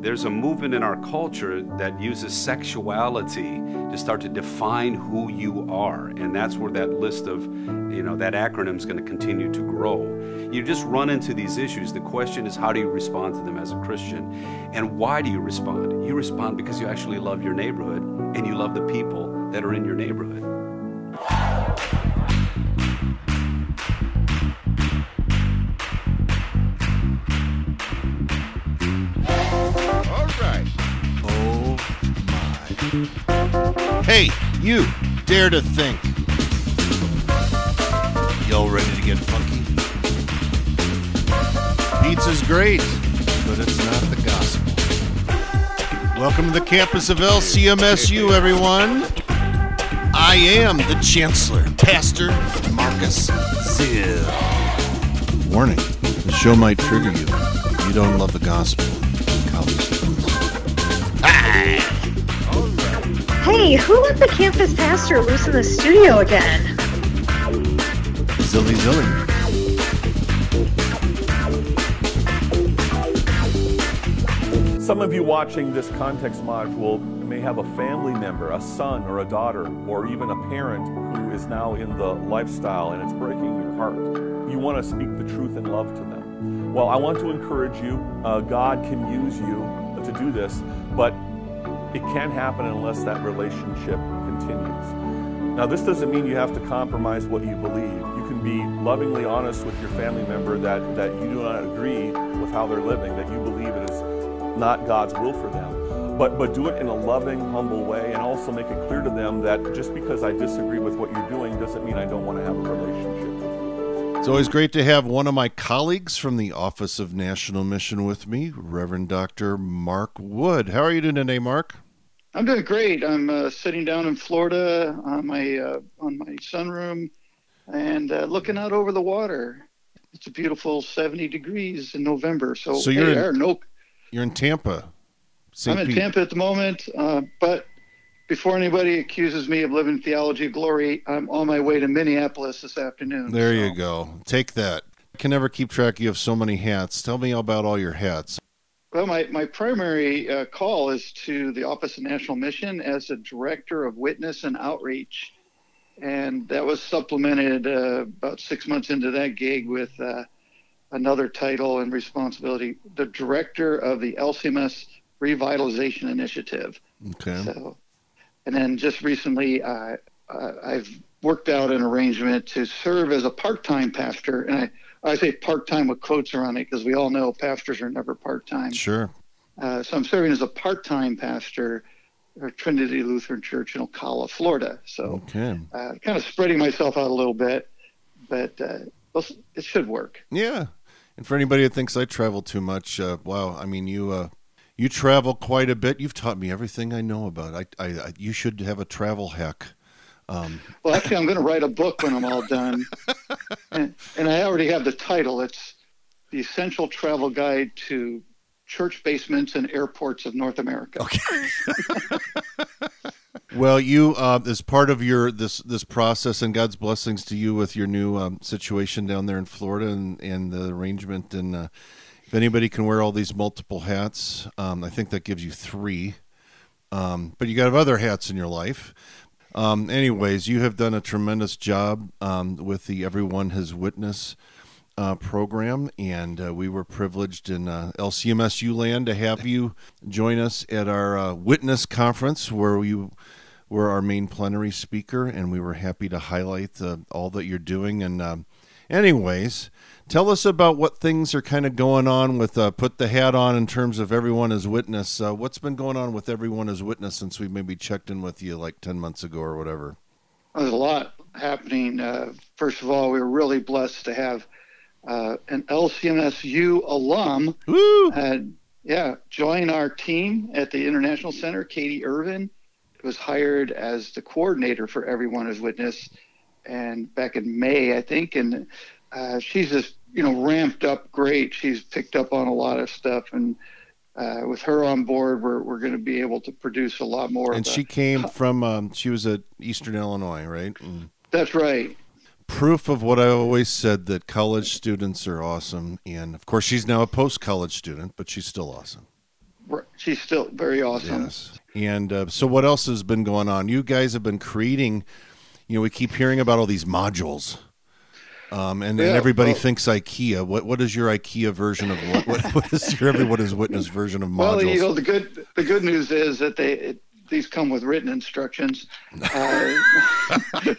there's a movement in our culture that uses sexuality to start to define who you are. And that's where that list of, you know, that acronym is going to continue to grow. You just run into these issues. The question is, how do you respond to them as a Christian? And why do you respond? You respond because you actually love your neighborhood and you love the people that are in your neighborhood. Hey, you, dare to think. Y'all ready to get funky? Pizza's great, but it's not the gospel. Welcome to the campus of LCMSU, everyone. I am the Chancellor, Pastor Marcus Zill. Warning, the show might trigger you. If you don't love the gospel. College students. Ah! Hey, who let the campus pastor loose in the studio again? Zilly Zilly. Some of you watching this context module may have a family member, a son or a daughter, or even a parent who is now in the lifestyle and it's breaking your heart. You want to speak the truth in love to them. Well, I want to encourage you. Uh, God can use you to do this, but it can't happen unless that relationship continues. Now, this doesn't mean you have to compromise what you believe. You can be lovingly honest with your family member that, that you do not agree with how they're living, that you believe it is not God's will for them. But, but do it in a loving, humble way, and also make it clear to them that just because I disagree with what you're doing doesn't mean I don't want to have a relationship. It's always great to have one of my colleagues from the Office of National Mission with me, Reverend Dr. Mark Wood. How are you doing today, Mark? I'm doing great. I'm uh, sitting down in Florida on my uh, on my sunroom and uh, looking out over the water. It's a beautiful 70 degrees in November. So, So you're hey, in- no, You're in Tampa. St. I'm in Pete. Tampa at the moment. Uh, but before anybody accuses me of living theology of glory, I'm on my way to Minneapolis this afternoon. There you go. Take that. I can never keep track. You have so many hats. Tell me about all your hats. Well, my, my primary uh, call is to the Office of National Mission as a director of witness and outreach. And that was supplemented uh, about six months into that gig with uh, another title and responsibility the director of the LCMS Revitalization Initiative. Okay. So, and then just recently, uh, uh, I've worked out an arrangement to serve as a part-time pastor, and I, I say part-time with quotes around it because we all know pastors are never part-time. Sure. Uh, so I'm serving as a part-time pastor at Trinity Lutheran Church in Ocala, Florida. So Okay. uh, kind of spreading myself out a little bit, but uh, it should work. Yeah. And for anybody that thinks I travel too much, uh, wow, I mean, you uh, you travel quite a bit. You've taught me everything I know about. I, I, I you should have a travel hack. Um, Well, actually, I'm going to write a book when I'm all done, and, and I already have the title. It's the Essential Travel Guide to Church Basements and Airports of North America. Okay. well, you uh, as part of your this this process, and God's blessings to you with your new um, situation down there in Florida and, and the arrangement. And uh, if anybody can wear all these multiple hats, um, I think that gives you three. Um, but you got other hats in your life. Um, anyways, you have done a tremendous job um, with the Every One His Witness uh, program, and uh, we were privileged in uh, LCMSU land to have you join us at our uh, Witness conference, where you were our main plenary speaker, and we were happy to highlight uh, all that you're doing. And um, anyways, tell us about what things are kind of going on with uh, put the hat on in terms of Every One His Witness. Uh, what's been going on with Every One His Witness since we maybe checked in with you like ten months ago or whatever? There's a lot happening. Uh, first of all, we were really blessed to have uh, an LCMSU alum, uh, yeah, join our team at the International Center. Katie Irvin was hired as the coordinator for Every One His Witness, and back in May, I think, and uh, she's just you know ramped up great. She's picked up on a lot of stuff, and uh, with her on board, we're we're going to be able to produce a lot more. And she came from um, she was at Eastern Illinois, right? And That's right. proof of what I always said that college students are awesome, and of course she's now a post college student, but she's still awesome. she's still very awesome. Yes. And uh, so, what else has been going on? You guys have been creating. You know, we keep hearing about all these modules. Um, and, Yeah, and everybody well- thinks IKEA. What what is your IKEA version of what? What, what is your Every One His Witness version of modules? Well, you know, the good the good news is that they it, these come with written instructions. Uh,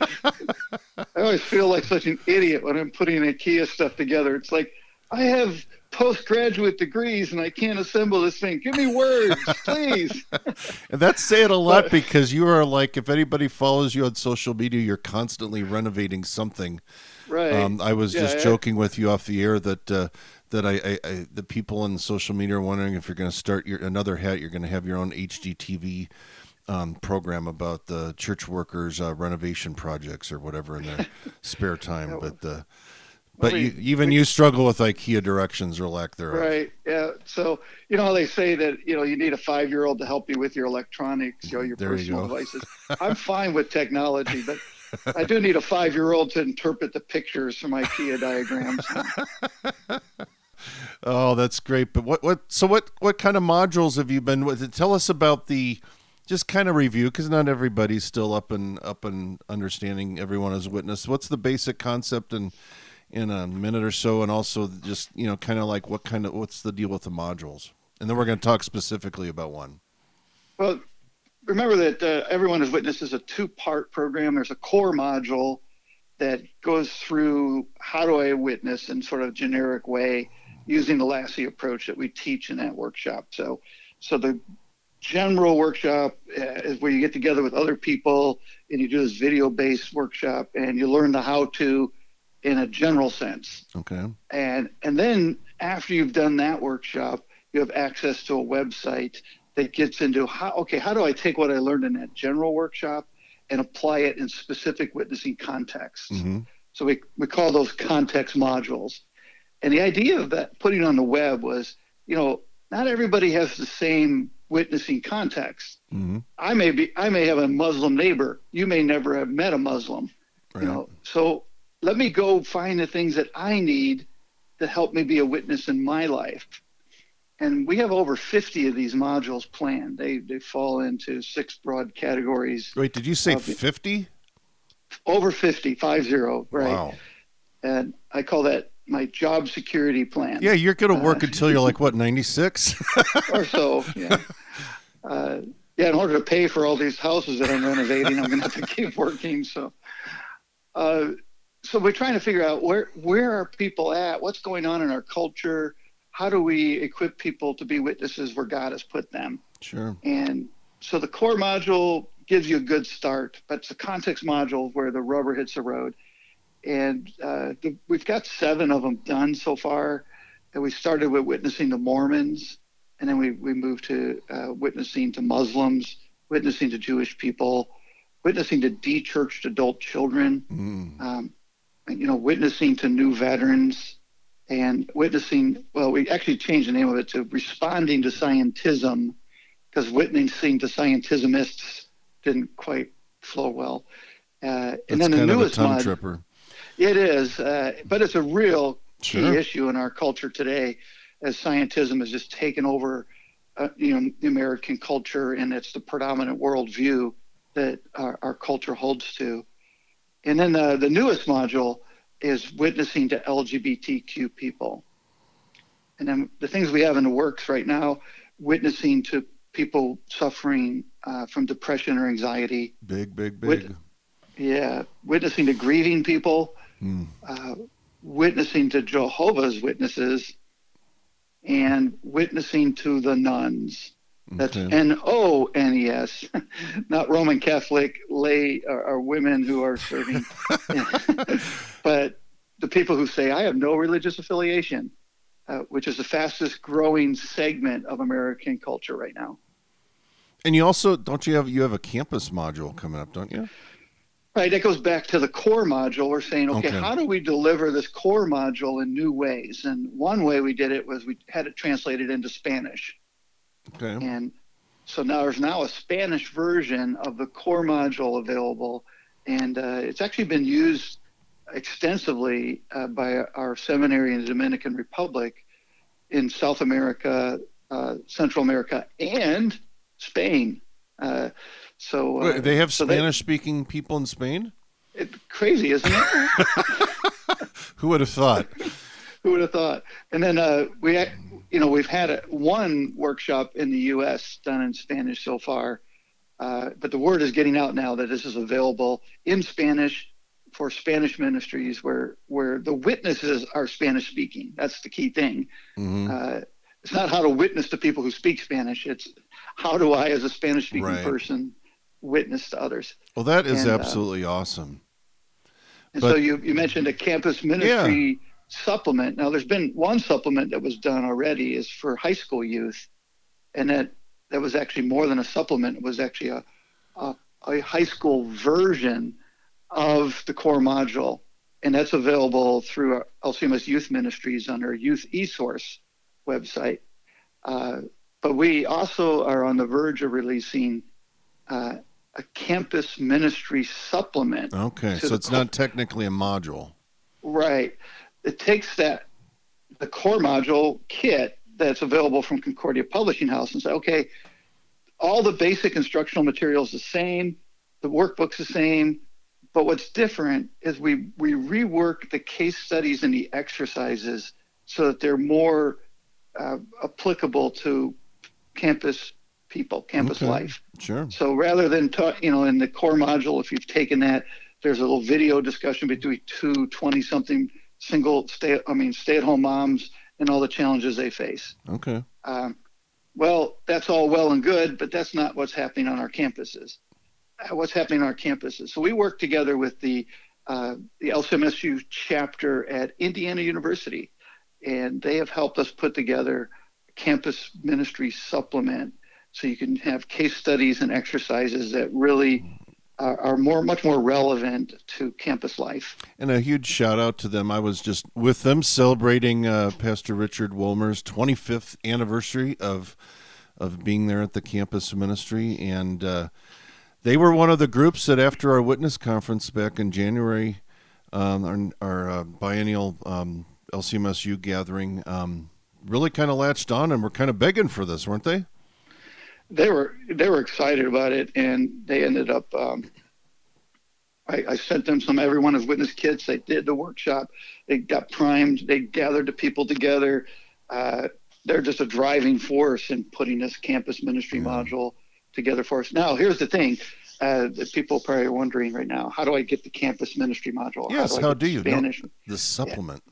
I always feel like such an idiot when I'm putting IKEA stuff together. It's like I have postgraduate degrees and I can't assemble this thing. Give me words, please. And that's saying a lot because you are like, if anybody follows you on social media, you're constantly renovating something. Right. Um, I was Yeah, just I- joking with you off the air that uh, that I, I, I the people on social media are wondering if you're going to start your another hat. You're going to have your own HGTV um, program about the church workers' uh, renovation projects or whatever in their spare time. But uh, but we- you, even you struggle with IKEA directions or lack thereof. Right. Yeah. So you know how they say that you know you need a five year old to help you with your electronics, you know, your There you personal go. devices. I'm fine with technology, but I do need a five year old to interpret the pictures from IKEA diagrams. Oh, that's great. But what what so what what kind of modules have you been with? Tell us about the just kind of review because not everybody's still up and up and understanding Every One His Witness. What's the basic concept in in a minute or so, and also just you know kind of like what kind of what's the deal with the modules, and then we're going to talk specifically about one. Well, remember that uh, Every One His Witness is a two part program. There's a core module that goes through how do I witness in sort of generic way using the Lassie approach that we teach in that workshop. So, so the general workshop uh, is where you get together with other people and you do this video based workshop and you learn the how to in a general sense. Okay. and and then after you've done that workshop you have access to a website that gets into how okay how do i take what i learned in that general workshop and apply it in specific witnessing contexts? Hmm so we, we call those context modules. And the idea of that putting on the web was you know not everybody has the same witnessing context. Hmm i may be i may have a muslim neighbor. You may never have met a muslim. Right. you know so let me go find the things that i need to help me be a witness in my life. And we have over 50 of these modules planned. They they fall into six broad categories. Wait, did you say fifty? over 50 five zero right. Wow. and i call that my job security plan. Yeah, you're going to work Uh, until you're like what ninety six. or so yeah. Uh, yeah in order to pay for all these houses that i'm renovating i'm going to have to keep working so. Uh, so we're trying to figure out where where are people at what's going on in our culture how do we equip people to be witnesses where god has put them sure. and so the core module gives you a good start, but it's the context module where the rubber hits the road. And uh, the, we've got seven of them done so far. And we started with witnessing to Mormons, and then we, we moved to uh, witnessing to Muslims, witnessing to Jewish people, witnessing to de-churched adult children, Mm. um, you know, witnessing to new veterans, and witnessing. Well, we actually changed the name of it to responding to scientism, because witnessing to scientismists didn't quite flow well. Uh, and then the kind of a newest tongue tripper. it is, uh, but it's a real key Sure. issue in our culture today, as scientism has just taken over, uh, you know, the American culture, and it's the predominant worldview that our, our culture holds to. And then the, the newest module is witnessing to LGBTQ people. And then the things we have in the works right now, witnessing to people suffering uh, from depression or anxiety, Big, big, Wit- big. yeah, witnessing to grieving people, Mm. uh, witnessing to Jehovah's Witnesses, and witnessing to the nuns. That's Okay. N O N E S, not Roman Catholic lay or, or women who are serving, but the people who say, I have no religious affiliation, uh, which is the fastest growing segment of American culture right now. And you also don't you have you have a campus module coming up, don't you? Right, that goes back to the core module. We're saying, okay, Okay. how do we deliver this core module in new ways? And one way we did it was we had it translated into Spanish. Okay. And so now there's now a Spanish version of the core module available, and uh, it's actually been used extensively uh, by our seminary in the Dominican Republic, in South America, uh, Central America and Spain. Uh, so uh, Wait, they have so they- Spanish-speaking people in Spain. It's crazy, isn't it? Who would have thought? Who would have thought? And then uh, we, you know, we've had a, one workshop in the U.S. done in Spanish so far, uh, but the word is getting out now that this is available in Spanish for Spanish ministries, where where the witnesses are Spanish speaking. That's the key thing. Mhm. Uh, it's not how to witness to people who speak Spanish. It's how do I, as a Spanish speaking Right. person, witness to others. Well, that is And, uh, absolutely awesome. And But- so you, you mentioned a campus ministry supplement. Now there's been one supplement that was done already is for high school youth. And that, that was actually more than a supplement. It was actually a, a, a high school version of the core module. And that's available through our LCMS Youth Ministries on our Youth eSource website. Uh, but we also are on the verge of releasing uh, a campus ministry supplement. Okay, so it's co- not technically a module. Right. It takes that the core module kit that's available from Concordia Publishing House and say, okay, all the basic instructional materials the same, the workbook's the same, but what's different is we we rework the case studies and the exercises so that they're more uh, applicable to campus people, campus Okay. life. Sure. So rather than talk, you know, in the core module, if you've taken that, there's a little video discussion between two 20 something single stay, I mean, stay at home moms and all the challenges they face. Okay. Um, well, that's all well and good, but that's not what's happening on our campuses. Uh, What's happening on our campuses? So we work together with the uh, the LCMSU chapter at Indiana University, and they have helped us put together a campus ministry supplement, so you can have case studies and exercises that really are, more, much more relevant to campus life. And a huge shout out to them. I was just with them celebrating uh, Pastor Richard Wolmer's 25th anniversary of of being there at the campus ministry, and uh, they were one of the groups that after our witness conference back in January, um, our, our uh, biennial um, LCMSU gathering, um, really kind of latched on and were kind of begging for this, weren't they? They were they were excited about it, and they ended up. Um, I, I sent them some Every One His Witness kits. They did the workshop. They got primed. They gathered the people together. Uh, they're just a driving force in putting this campus ministry module together for us. Now, here's the thing. Uh, that people probably are wondering right now, how do I get the campus ministry module? Yes, how do the you? No. The supplement.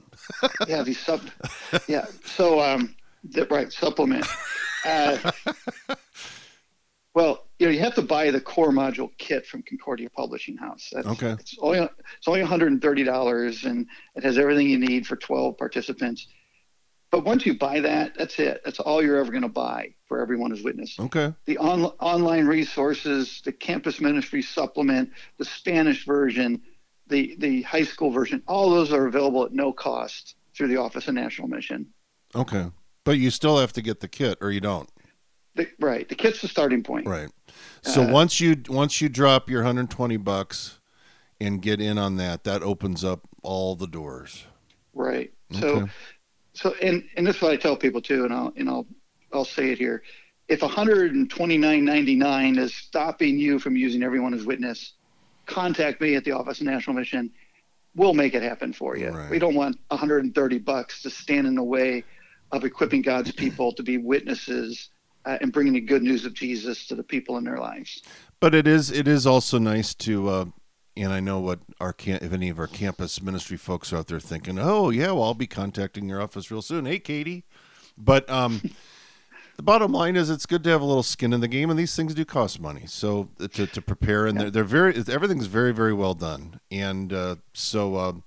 yeah, the sub, yeah. So, um, the, right, supplement. Uh, well, you know, you have to buy the core module kit from Concordia Publishing House. That's, Okay. It's only it's only one hundred and thirty dollars, and it has everything you need for twelve participants. But once you buy that, that's it. That's all you're ever going to buy for Every One His Witness Okay. the on, online resources, the campus ministry supplement, the Spanish version, the the high school version, all those are available at no cost through the Office of National Mission. Okay. But you still have to get the kit, or you don't. The, right, the kit's the starting point. Right. So Uh, once you once you drop your 120 bucks and get in on that, that opens up all the doors. Right. So, Okay. so and and this is what I tell people too, and I'll and I'll I'll say it here. If 129.99 is stopping you from using Every One His Witness, contact me at the Office of National Mission. We'll make it happen for you. Right. We don't want 130 bucks to stand in the way of equipping God's people to be witnesses uh, and bringing the good news of Jesus to the people in their lives. But it is it is also nice to uh and I know what our camp, if any of our campus ministry folks are out there thinking, "Oh, yeah, well, I'll be contacting your office real soon." Hey, Katie. But um the bottom line is it's good to have a little skin in the game and these things do cost money. So uh, to, to prepare and they're, they're very everything's very very well done. And uh so um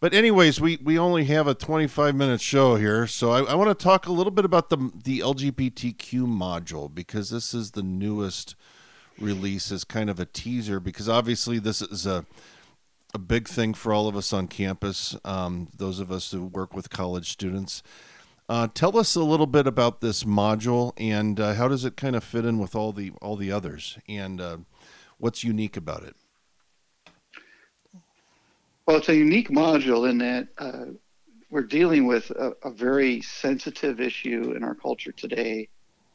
But anyways, we, we only have a 25 minute show here, so I, I want to talk a little bit about the the LGBTQ module because this is the newest release as kind of a teaser because obviously this is a a big thing for all of us on campus, um, those of us who work with college students. Uh, tell us a little bit about this module and uh, how does it kind of fit in with all the all the others and uh, what's unique about it? Well, it's a unique module in that uh, we're dealing with a, a very sensitive issue in our culture today,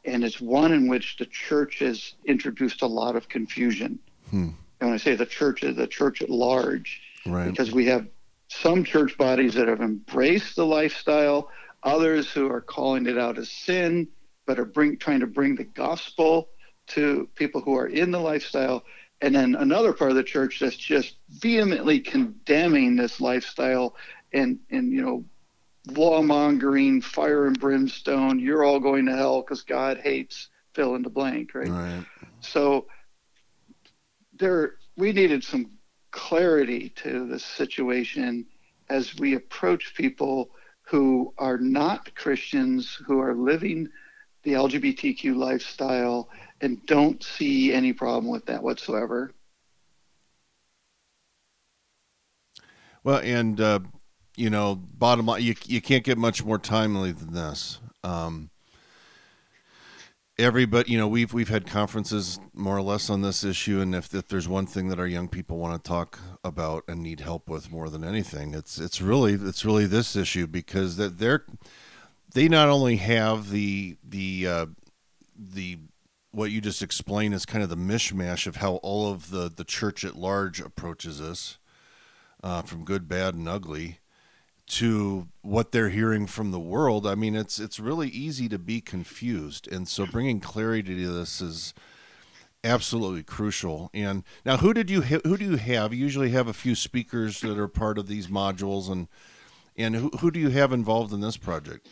and it's one in which the church has introduced a lot of confusion. Hmm. And when I say the church, is the church at large, Right. because we have some church bodies that have embraced the lifestyle, others who are calling it out as sin, but are bring, trying to bring the gospel to people who are in the lifestyle. And then another part of the church that's just vehemently condemning this lifestyle and, and you know, law mongering, fire and brimstone, you're all going to hell because God hates fill in the blank, right? Right. So there, we needed some clarity to the situation as we approach people who are not Christians, who are living the LGBTQ lifestyle and don't see any problem with that whatsoever. Well, and uh, you know, bottom line, you you can't get much more timely than this. Um, everybody, you know, we've we've had conferences more or less on this issue, and if, if there's one thing that our young people want to talk about and need help with more than anything, it's it's really it's really this issue because that they're they not only have the the uh, the what you just explained is kind of the mishmash of how all of the the church at large approaches this uh, from good, bad, and ugly to what they're hearing from the world. I mean, it's it's really easy to be confused, and so bringing clarity to this is absolutely crucial. And now, who did you ha- who do you have? You usually have a few speakers that are part of these modules, and and who who do you have involved in this project?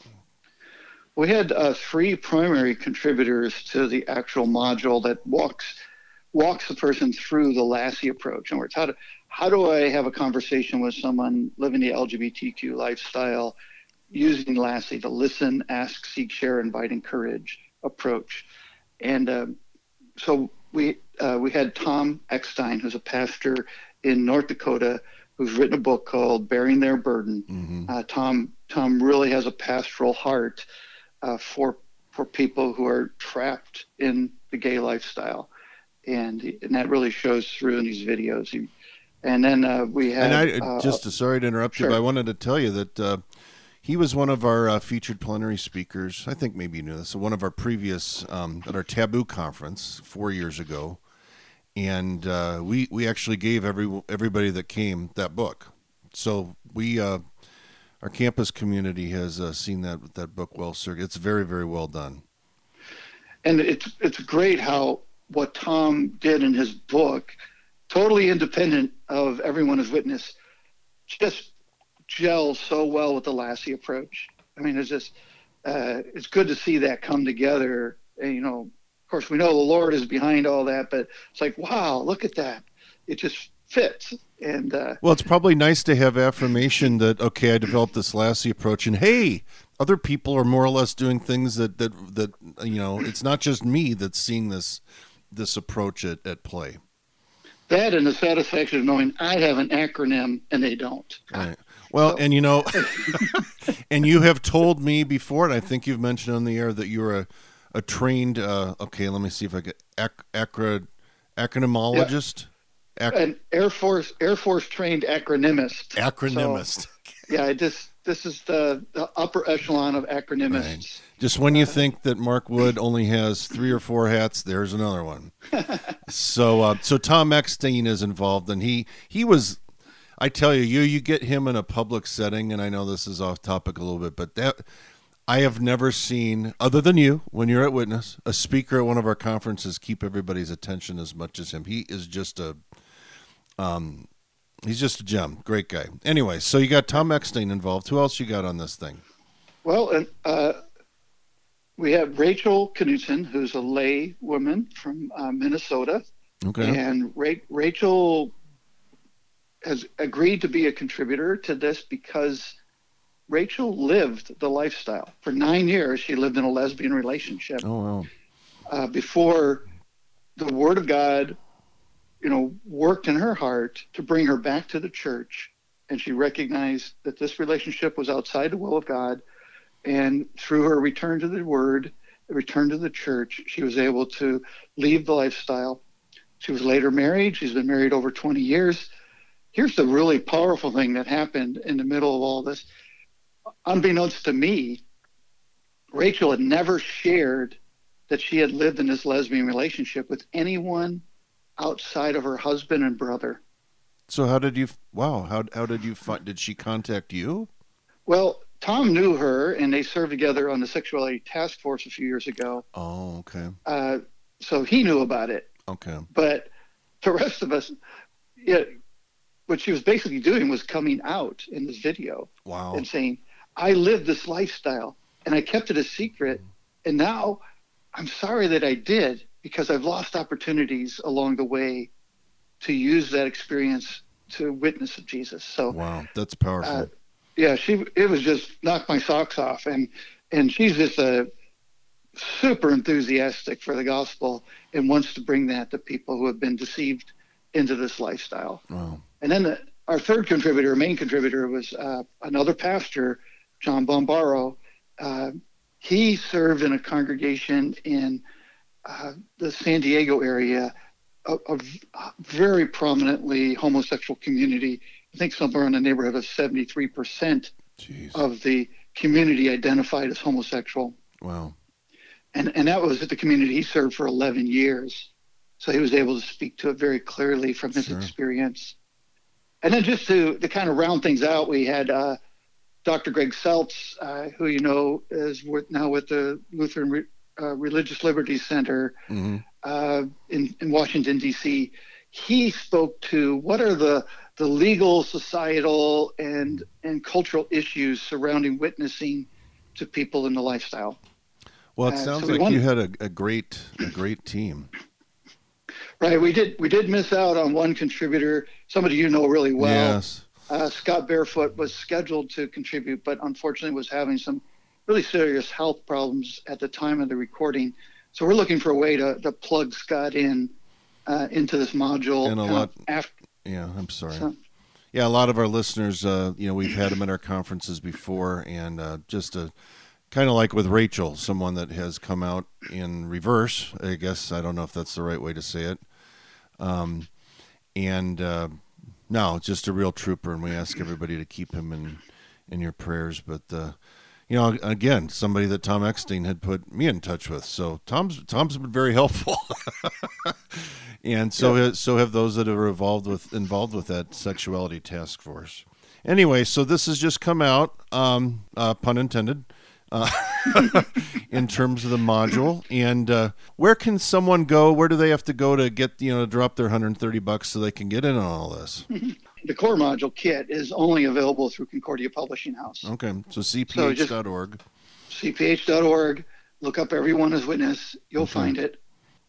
We had uh, three primary contributors to the actual module that walks walks the person through the Lassie approach. Words, how to how do I have a conversation with someone living the LGBTQ lifestyle using Lassie, the listen, ask, seek, share, invite, encourage approach? And uh, so we uh, we had Tom Eckstein, who's a pastor in North Dakota, who's written a book called "Bearing Their Burden." Mm-hmm. Uh, Tom Tom really has a pastoral heart uh, for for people who are trapped in the gay lifestyle, and and that really shows through in these videos. He, and then uh, we had And I uh, just sorry to interrupt you, but I wanted to tell you that uh, he was one of our uh, featured plenary speakers. I think maybe you knew this. One of our previous um, at our Taboo conference four years ago, and uh, we we actually gave every everybody that came that book. So we uh, our campus community has uh, seen that that book well circulated. It's very very well done. and it's it's great how what Tom did in his book, totally independent of Every One His Witness, just gels so well with the Lassie approach. I mean, it's just uh, it's good to see that come together. And, you know, of course, we know the Lord is behind all that, but it's like, wow, look at that! It just fits. And uh, Well, it's probably nice to have affirmation that okay, I developed this Lassie approach, and hey, other people are more or less doing things that that that you know. It's not just me that's seeing this this approach at, at play. that and the satisfaction of knowing I have an acronym and they don't. Right. Well, and you know, and you have told me before, and I think you've mentioned on the air that you're a a trained. Uh, okay, let me see if I get ac- acro, acronymologist. Ac- An Air Force Air Force trained acronymist. acronymist. yeah, I just this is the, the upper echelon of acronymists. Right. Just when you think that Mark Wood only has three or four hats, there's another one. so, uh, so Tom Eckstein is involved, and he he was. I tell you, you you get him in a public setting, and I know this is off topic a little bit, but that I have never seen, other than you, when you're at Witness, a speaker at one of our conferences keep everybody's attention as much as him. He is just a, um, he's just a gem, great guy. Anyway, so you got Tom Eckstein involved. Who else you got on this thing? Well, and uh, we have Rachel Knutson, who's a lay woman from uh, Minnesota, Okay. and Ra- Rachel has agreed to be a contributor to this because Rachel lived the lifestyle for nine years. She lived in a lesbian relationship. Oh wow. uh, before the Word of God, you know, worked in her heart to bring her back to the church, and she recognized that this relationship was outside the will of God, and through her return to the Word, return to the church, she was able to leave the lifestyle. She was later married. She's been married over 20 years. Here's the really powerful thing that happened in the middle of all this. unbeknownst to me, Rachel had never shared that she had lived in this lesbian relationship with anyone outside of her husband and brother. So how did you? Wow, how how did you find? Did she contact you? Well, Tom knew her, and they served together on the sexuality task force a few years ago. Oh, okay, Uh, so he knew about it. okay. But the rest of us, yeah, what she was basically doing was coming out in this video Wow. and saying, I lived this lifestyle and I kept it a secret. And now I'm sorry that I did because I've lost opportunities along the way to use that experience to witness of Jesus. So, Wow, that's powerful. uh, yeah, she, it was just knocked my socks off. And, and she's just a super enthusiastic for the gospel and wants to bring that to people who have been deceived into this lifestyle. wow. And then the, our third contributor, main contributor, was uh, another pastor, John Bombaro. Uh, he served in a congregation in uh, the San Diego area, a very prominently homosexual community. I think somewhere in the neighborhood of 73% Jeez. of the community identified as homosexual. wow. And, and that was the community he served for 11 years. So he was able to speak to it very clearly from his Sure. experience. And then just to, to kind of round things out, we had uh, Dr. Greg Seltz, uh, who you know is with, now with the Lutheran Re- uh, Religious Liberty Center hmm uh, in, in Washington, D.C. He spoke to what are the, the legal, societal, and, and cultural issues surrounding witnessing to people in the lifestyle. Well, it Uh, sounds so like won- you had a, a great a great team. Right, we did we did miss out on one contributor, somebody you know really well. yes. Uh, Scott Barefoot was scheduled to contribute, but unfortunately was having some really serious health problems at the time of the recording. So we're looking for a way to, to plug Scott in uh, into this module. And a lot- after. Yeah, I'm sorry. So- Yeah, a lot of our listeners, uh, you know, we've had them at our conferences before, and uh, just a kind of like with Rachel, someone that has come out in reverse. I guess I don't know if that's the right way to say it. Um, and uh, no, just a real trooper, and we ask everybody to keep him in in your prayers. But uh, you know, again, somebody that Tom Eckstein had put me in touch with. So Tom's Tom's been very helpful. and so ha- so have those that are involved with involved with that sexuality task force. Anyway, so this has just come out, um, uh, pun intended, uh, in terms of the module. And uh, where can someone go? Where do they have to go to get you know to drop their 130 bucks so they can get in on all this? The core module kit is only available through Concordia Publishing House. Okay, so cph.org. cph.org. Look up Every One His Witness. You'll find it.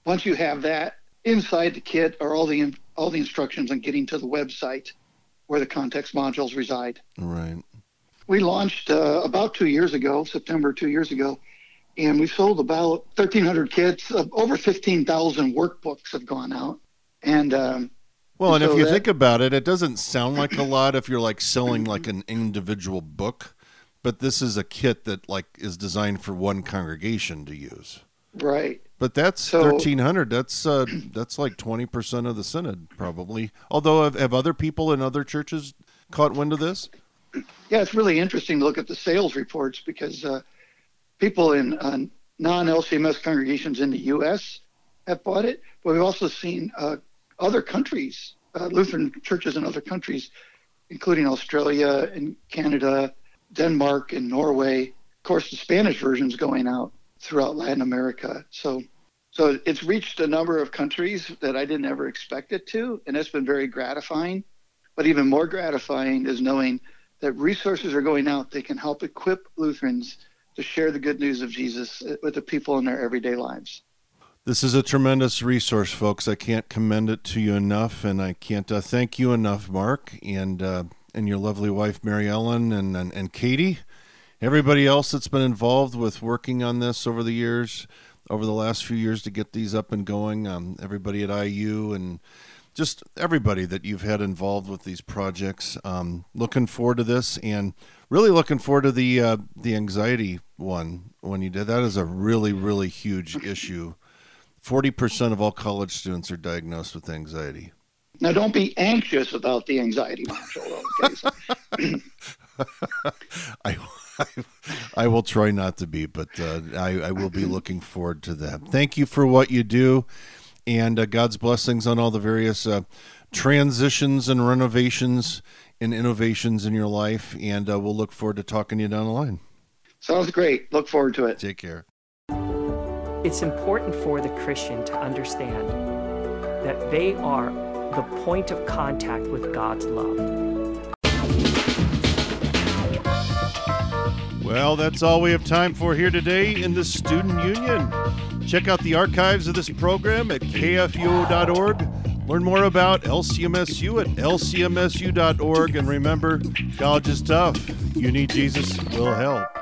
Once you have that, inside the kit are all the all the instructions on getting to the website where the context modules reside. Right. We launched uh, about two years ago, September two years ago, and we sold about 1,300 kits. Uh, over 15,000 workbooks have gone out. And um, Well, and if you that- think about it, it doesn't sound like a lot if you're like selling like an individual book, but this is a kit that like is designed for one congregation to use. right, But that's So- thirteen hundred. That's uh, that's like twenty percent of the synod, probably. Although, have, have other people in other churches caught wind of this? yeah, it's really interesting to look at the sales reports because uh, people in uh, non-LCMS congregations in the U.S. have bought it, but we've also seen uh, other countries, uh, Lutheran churches in other countries, including Australia and Canada, Denmark and Norway. Of course, the Spanish version's going out throughout Latin America. So, so it's reached a number of countries that I didn't ever expect it to, and that's been very gratifying. But even more gratifying is knowing that resources are going out that can help equip Lutherans to share the good news of Jesus with the people in their everyday lives. This is a tremendous resource, folks. I can't commend it to you enough, and I can't uh, thank you enough, Mark, and uh, and your lovely wife, Mary Ellen, and, and and Katie, everybody else that's been involved with working on this over the years, over the last few years to get these up and going. Um, everybody at IU and just everybody that you've had involved with these projects. Um, looking forward to this, and really looking forward to the uh, the anxiety one when you did. That is a really really huge issue. Forty percent of all college students are diagnosed with anxiety. Now, don't be anxious about the anxiety module, okay? I I will try not to be, but uh, I, I, will be looking forward to that. Thank you for what you do, and uh, God's blessings on all the various uh, transitions and renovations and innovations in your life. And uh, we'll look forward to talking to you down the line. Sounds great. Look forward to it. Take care. It's important for the Christian to understand that they are the point of contact with God's love. Well, that's all we have time for here today in the Student Union. Check out the archives of this program at kfuo.org. Learn more about LCMSU at lcmsu.org. And remember, college is tough. You need Jesus, we'll help.